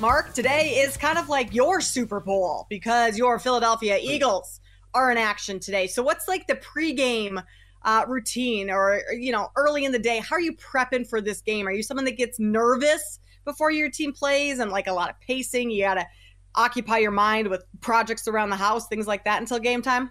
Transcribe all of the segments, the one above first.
Mark, today is kind of like your Super Bowl because your Philadelphia Eagles are in action today. So, what's like the pregame uh, routine or, you know, early in the day? How are you prepping for this game? Are you someone that gets nervous before your team plays and like a lot of pacing? You got to occupy your mind with projects around the house, things like that until game time?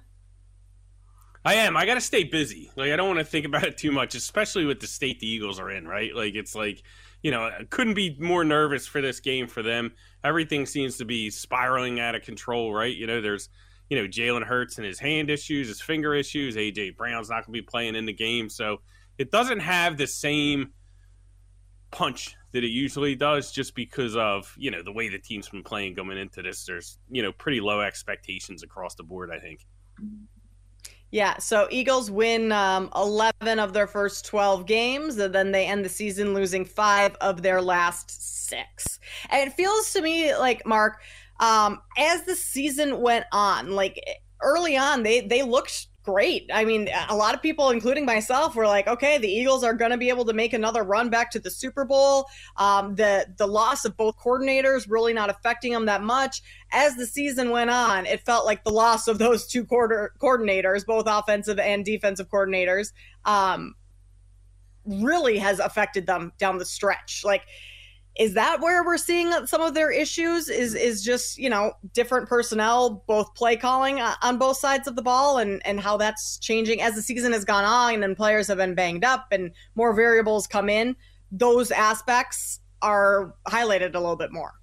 I am. I got to stay busy. Like, I don't want to think about it too much, especially with the state the Eagles are in, right? Like, it's like, you know, couldn't be more nervous for this game for them. Everything seems to be spiraling out of control, right? You know, there's, you know, Jalen Hurts and his hand issues, his finger issues. AJ Brown's not going to be playing in the game, so it doesn't have the same punch that it usually does, just because of you know the way the team's been playing going into this. There's you know pretty low expectations across the board. I think. Yeah, so Eagles win um, 11 of their first 12 games, and then they end the season losing five of their last six. And it feels to me like, Mark, um, as the season went on, like early on, they, they looked great. I mean, a lot of people, including myself, were like, okay, the Eagles are going to be able to make another run back to the Super Bowl. Um, the the loss of both coordinators really not affecting them that much. As the season went on, it felt like the loss of those two quarter coordinators, both offensive and defensive coordinators, um, really has affected them down the stretch. Like is that where we're seeing some of their issues is is just you know different personnel both play calling uh, on both sides of the ball and and how that's changing as the season has gone on and then players have been banged up and more variables come in those aspects are highlighted a little bit more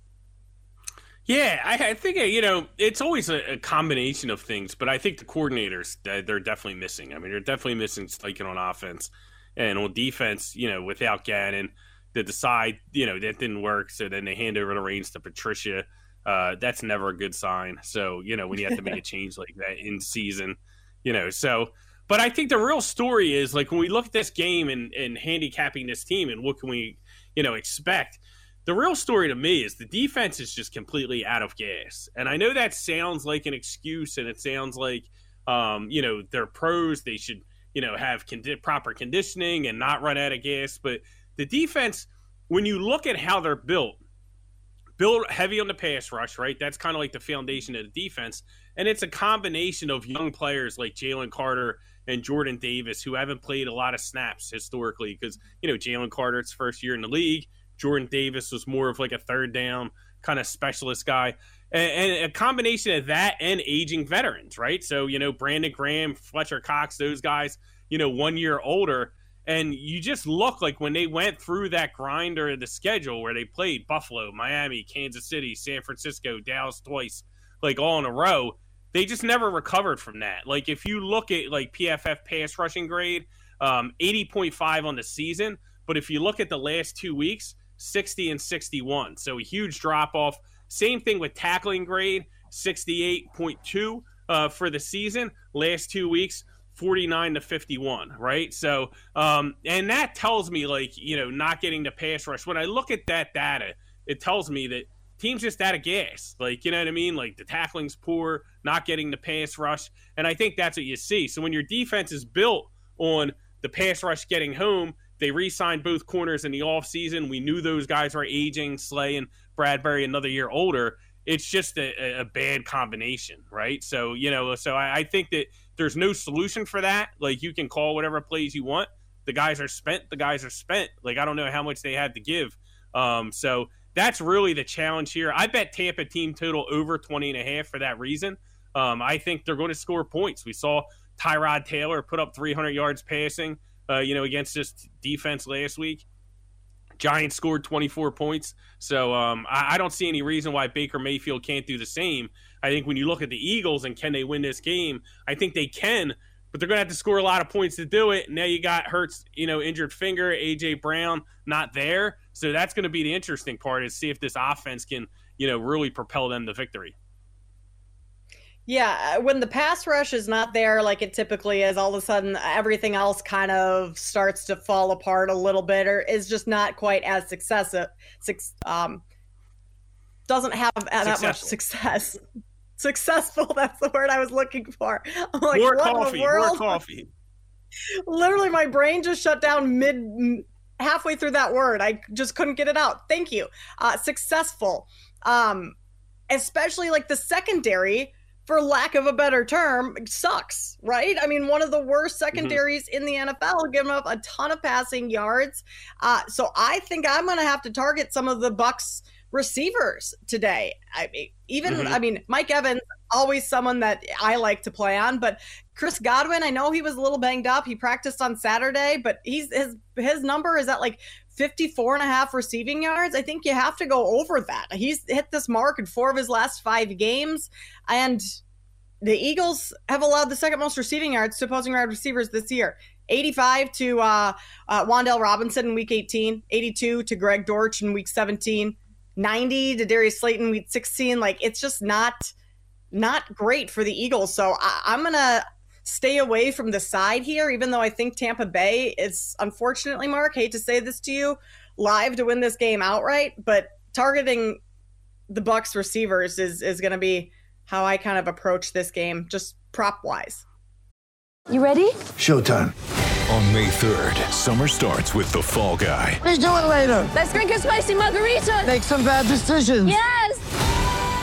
yeah, I, I think you know it's always a, a, combination of things, but I think the coordinators they're definitely missing. I mean, they're definitely missing Steichen on offense and on defense. You know, without Gannon, to decide, you know, that didn't work. So then they hand over the reins to Patricia. Uh, that's never a good sign. So, you know, when you have to make a change like that in season, you know, so, but I think the real story is like when we look at this game and, and handicapping this team and what can we, you know, expect, the real story to me is the defense is just completely out of gas. And I know that sounds like an excuse and it sounds like, um, you know, they're pros. They should, you know, have condi- proper conditioning and not run out of gas. But the defense, when you look at how they're built, built heavy on the pass rush, right? That's kind of like the foundation of the defense. And it's a combination of young players like Jalen Carter and Jordan Davis who haven't played a lot of snaps historically because, you know, Jalen Carter, it's first year in the league. Jordan Davis was more of like a third down kind of specialist guy. And, and a combination of that and aging veterans, right? So, you know, Brandon Graham, Fletcher Cox, those guys, you know, one year older and you just look like when they went through that grinder of the schedule where they played Buffalo, Miami, Kansas City, San Francisco, Dallas twice, like all in a row, they just never recovered from that. Like if you look at like PFF pass rushing grade, um, 80.5 on the season, but if you look at the last two weeks, 60 and 61. So a huge drop off. Same thing with tackling grade, 68.2 uh, for the season. Last two weeks, 49 to 51, right? So, um, and that tells me, like, you know, not getting the pass rush. When I look at that data, it tells me that teams just out of gas. Like, you know what I mean? Like, the tackling's poor, not getting the pass rush. And I think that's what you see. So, when your defense is built on the pass rush getting home, they re signed both corners in the offseason. We knew those guys were aging, Slay and Bradberry, another year older. It's just a, a bad combination, right? So, you know, so I, I think that there's no solution for that. Like you can call whatever plays you want. The guys are spent. The guys are spent. Like I don't know how much they had to give. Um, so that's really the challenge here. I bet Tampa team total over 20 and a half for that reason. um, I think they're going to score points. We saw Tyrod Taylor put up 300 yards passing, uh, you know, against this defense last week. Giants scored 24 points. So um, I, I, don't see any reason why Baker Mayfield can't do the same. I think when you look at the Eagles and can they win this game, I think they can, but they're going to have to score a lot of points to do it. Now you got Hurts, you know, injured finger, AJ Brown not there. So that's going to be the interesting part is see if this offense can, you know, really propel them to victory. Yeah, uh, when the pass rush is not there like it typically is, all of a sudden everything else kind of starts to fall apart a little bit, or is just not quite as successive. Um, doesn't have that much success. Successful. That's the word I was looking for. I'm like, more coffee. More coffee. Literally, my brain just shut down mid halfway through that word. I just couldn't get it out. Thank you. Uh, successful. Um, especially like the secondary for lack of a better term, sucks, right? I mean, one of the worst mm-hmm. secondaries mm-hmm. in the NFL, giving up a ton of passing yards. Uh, so I think I'm going to have to target some of the Bucks receivers today. I mean, even mm-hmm. I mean, Mike Evans always someone that I like to play on, but Chris Godwin, I know he was a little banged up. He practiced on Saturday, but he's his his number is at like 54 and a half receiving yards. I think you have to go over that. He's hit this mark in four of his last five games. And the Eagles have allowed the second most receiving yards to opposing wide receivers this year. 85 to uh, uh, Wan'Dale Robinson in week 18, 82 to Greg Dortch in week 17, 90 to Darius Slayton week 16. Like it's just not not great for the Eagles. So I, I'm gonna stay away from the side here, even though I think Tampa Bay is unfortunately, Mark, hate to say this to you, live to win this game outright, but targeting the Bucks receivers is is going to be how I kind of approach this game, just prop wise. You ready? Showtime. On May 3rd, summer starts with The Fall Guy. Let's do it later. Let's drink a spicy margarita. Make some bad decisions. Yes.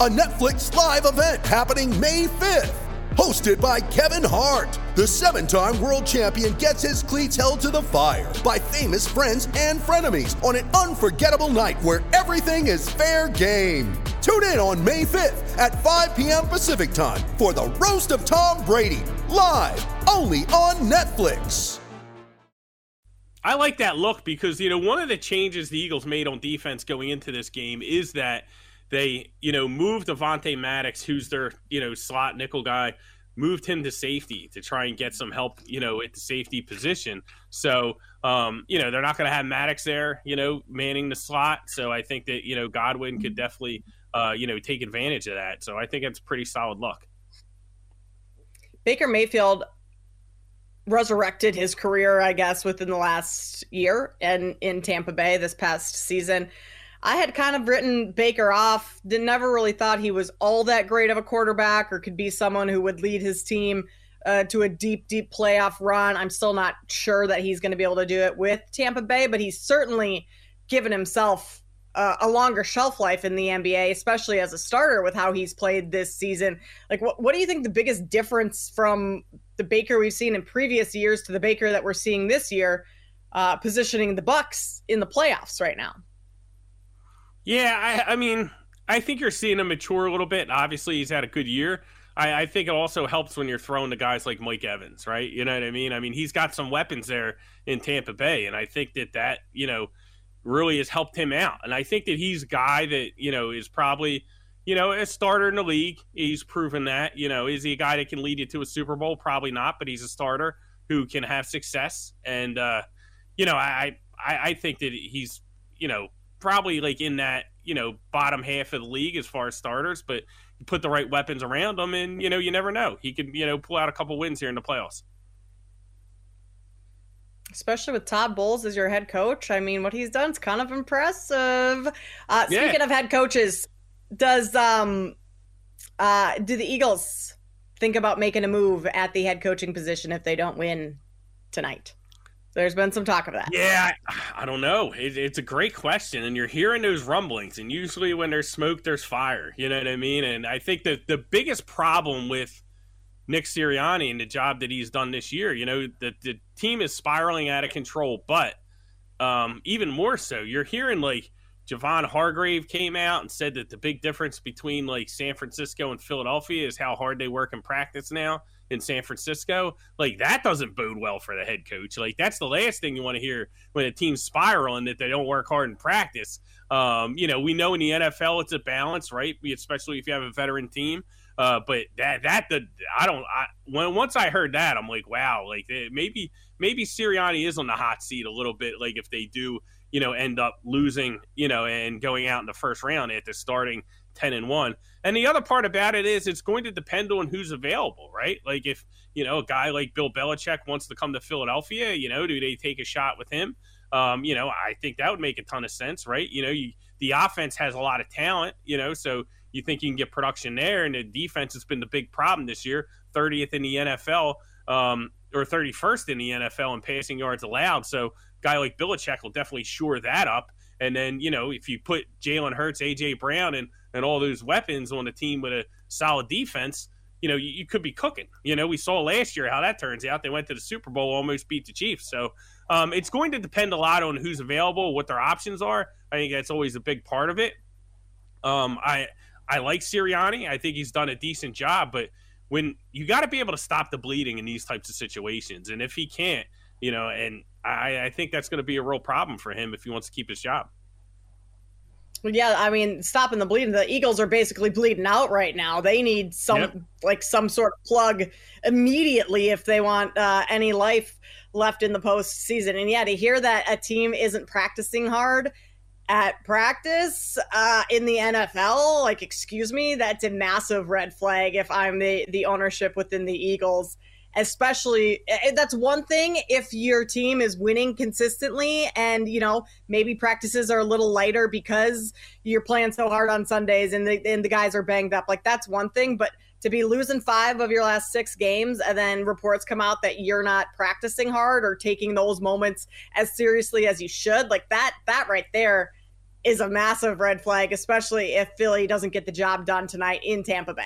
a Netflix live event happening May 5th. Hosted by Kevin Hart, the seven time world champion gets his cleats held to the fire by famous friends and frenemies on an unforgettable night where everything is fair game. Tune in on May 5th at 5 p.m. Pacific time for the Roast of Tom Brady, live only on Netflix. I like that look because, you know, one of the changes the Eagles made on defense going into this game is that they, you know, moved Avonte Maddox, who's their, you know, slot nickel guy, moved him to safety to try and get some help, you know, at the safety position. So, um, you know, they're not going to have Maddox there, you know, manning the slot. So I think that, you know, Godwin could definitely, uh, you know, take advantage of that. So I think it's pretty solid luck. Baker Mayfield resurrected his career, I guess, within the last year and in Tampa Bay this past season. I had kind of written Baker off. Did never really thought he was all that great of a quarterback or could be someone who would lead his team uh, to a deep, deep playoff run. I'm still not sure that he's going to be able to do it with Tampa Bay, but he's certainly given himself uh, a longer shelf life in the NBA, especially as a starter with how he's played this season. Like, what, what do you think the biggest difference from the Baker we've seen in previous years to the Baker that we're seeing this year, uh, positioning the Bucks in the playoffs right now? Yeah, I, I mean, I think you're seeing him mature a little bit. Obviously, he's had a good year. I, I, think it also helps when you're throwing to guys like Mike Evans, right? You know what I mean? I mean, he's got some weapons there in Tampa Bay, and I think that that you know really has helped him out. And I think that he's a guy that you know is probably you know a starter in the league. He's proven that. You know, is he a guy that can lead you to a Super Bowl? Probably not, but he's a starter who can have success. And uh, you know, I I, I think that he's you know probably like in that you know bottom half of the league as far as starters, but you put the right weapons around him, and you know you never know he could you know pull out a couple wins here in the playoffs. Especially with Todd Bowles as your head coach, I mean, what he's done is kind of impressive. Uh, speaking yeah. of head coaches, does um uh do the Eagles think about making a move at the head coaching position if they don't win tonight? There's been some talk of that. Yeah, I, don't know. It, it's a great question, and you're hearing those rumblings. And usually, when there's smoke, there's fire. You know what I mean? And I think that the biggest problem with Nick Sirianni and the job that he's done this year, you know, the the team is spiraling out of control. But um, even more so, you're hearing like Javon Hargrave came out and said that the big difference between like San Francisco and Philadelphia is how hard they work in practice now in San Francisco. Like that doesn't bode well for the head coach. Like that's the last thing you want to hear when a team's spiraling that they don't work hard in practice. Um, you know, we know in the NFL it's a balance, right? Especially if you have a veteran team. Uh, but that that the I don't I when once I heard that I'm like wow like maybe maybe Sirianni is on the hot seat a little bit like if they do you know, end up losing, you know, and going out in the first round after starting 10 and 1. And the other part about it is it's going to depend on who's available, right? Like if, you know, a guy like Bill Belichick wants to come to Philadelphia, you know, do they take a shot with him? Um, you know, I think that would make a ton of sense, right? You know, you, the offense has a lot of talent, you know, so you think you can get production there. And the defense has been the big problem this year, 30th in the NFL, um, or 31st in the NFL in passing yards allowed. So guy like Belichick will definitely shore that up. And then, you know, if you put Jalen Hurts, AJ Brown, and, and all those weapons on a team with a solid defense, you know, you, you, could be cooking. You know, we saw last year how that turns out. They went to the Super Bowl, almost beat the Chiefs. So um, it's going to depend a lot on who's available, what their options are. I think that's always a big part of it. Um, I I like Sirianni. I think he's done a decent job, but when you got to be able to stop the bleeding in these types of situations, and if he can't, you know, and I, I think that's going to be a real problem for him if he wants to keep his job. Yeah, I mean, stopping the bleeding. The Eagles are basically bleeding out right now. They need some yep. like some sort of plug immediately if they want uh, any life left in the postseason. And yeah, to hear that a team isn't practicing hard at practice uh, in the NFL, like excuse me, that's a massive red flag if I'm the the ownership within the Eagles especially eh, eh, that's one thing if your team is winning consistently and you know maybe practices are a little lighter because you're playing so hard on Sundays and the, and the guys are banged up. Like that's one thing but to be losing five of your last six games and then reports come out that you're not practicing hard or taking those moments as seriously as you should like that that right there is a massive red flag especially if Philly doesn't get the job done tonight in Tampa Bay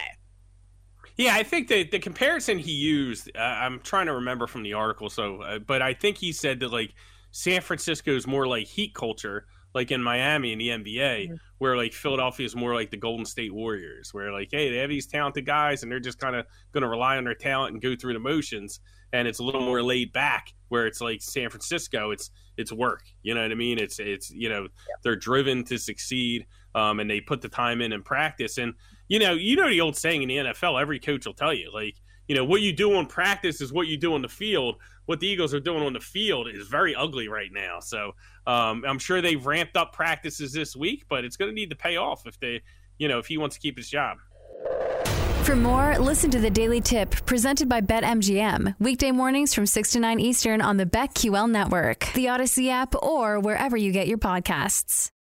yeah, I think the the comparison he used, uh, I'm trying to remember from the article. So, uh, but I think he said that like San Francisco is more like heat culture, like in Miami in the NBA, mm-hmm. where like Philadelphia is more like the Golden State Warriors, where like hey, they have these talented guys and they're just kind of going to rely on their talent and go through the motions, and it's a little more laid back. Where it's like San Francisco, it's it's work. You know what I mean? It's it's you know they're driven to succeed, um, and they put the time in and practice and you know, you know the old saying in the NFL, every coach will tell you, like, you know, what you do on practice is what you do on the field. What the Eagles are doing on the field is very ugly right now. So um, I'm sure they've ramped up practices this week, but it's going to need to pay off if they, you know, if he wants to keep his job. For more, listen to the Daily Tip presented by BetMGM. Weekday mornings from 6 to 9 Eastern on the BetQL network, the Audacy app, or wherever you get your podcasts.